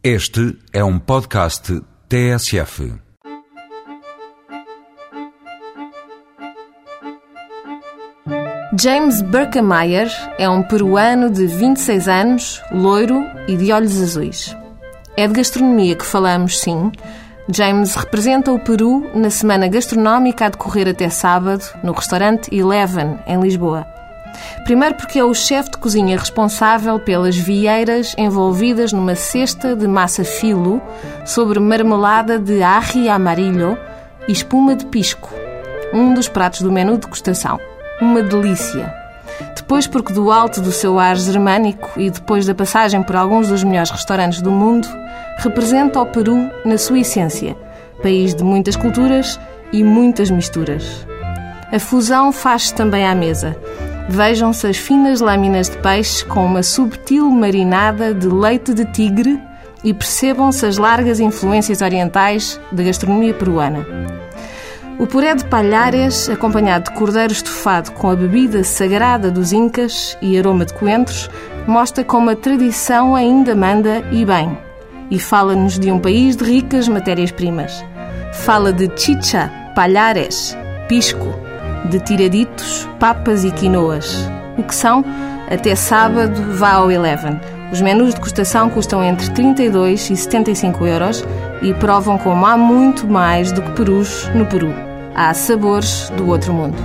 Este é um podcast TSF. James Burkemeyer é um peruano de 26 anos, loiro e de olhos azuis. É de gastronomia que falamos, sim. James representa o Peru na semana gastronómica a decorrer até sábado, no restaurante Eleven, em Lisboa. Primeiro porque é o chefe de cozinha responsável pelas vieiras envolvidas numa cesta de massa filo sobre marmelada de arri amarillo e espuma de pisco, um dos pratos do menu de degustação. Uma delícia. Depois porque do alto do seu ar germânico e depois da passagem por alguns dos melhores restaurantes do mundo, representa o Peru na sua essência, país de muitas culturas e muitas misturas. A fusão faz-se também à mesa. Vejam-se as finas lâminas de peixe com uma subtil marinada de leite de tigre e percebam-se as largas influências orientais da gastronomia peruana. O puré de palhares, acompanhado de cordeiro estufado com a bebida sagrada dos incas e aroma de coentros, mostra como a tradição ainda manda e bem. E fala-nos de um país de ricas matérias-primas. Fala de chicha, palhares, pisco, de tiraditos, papas e quinoas. O que são? Até sábado vá ao Eleven. Os menus de degustação custam entre 32 e 75 euros e provam como há muito mais do que perus no Peru. Há sabores do outro mundo.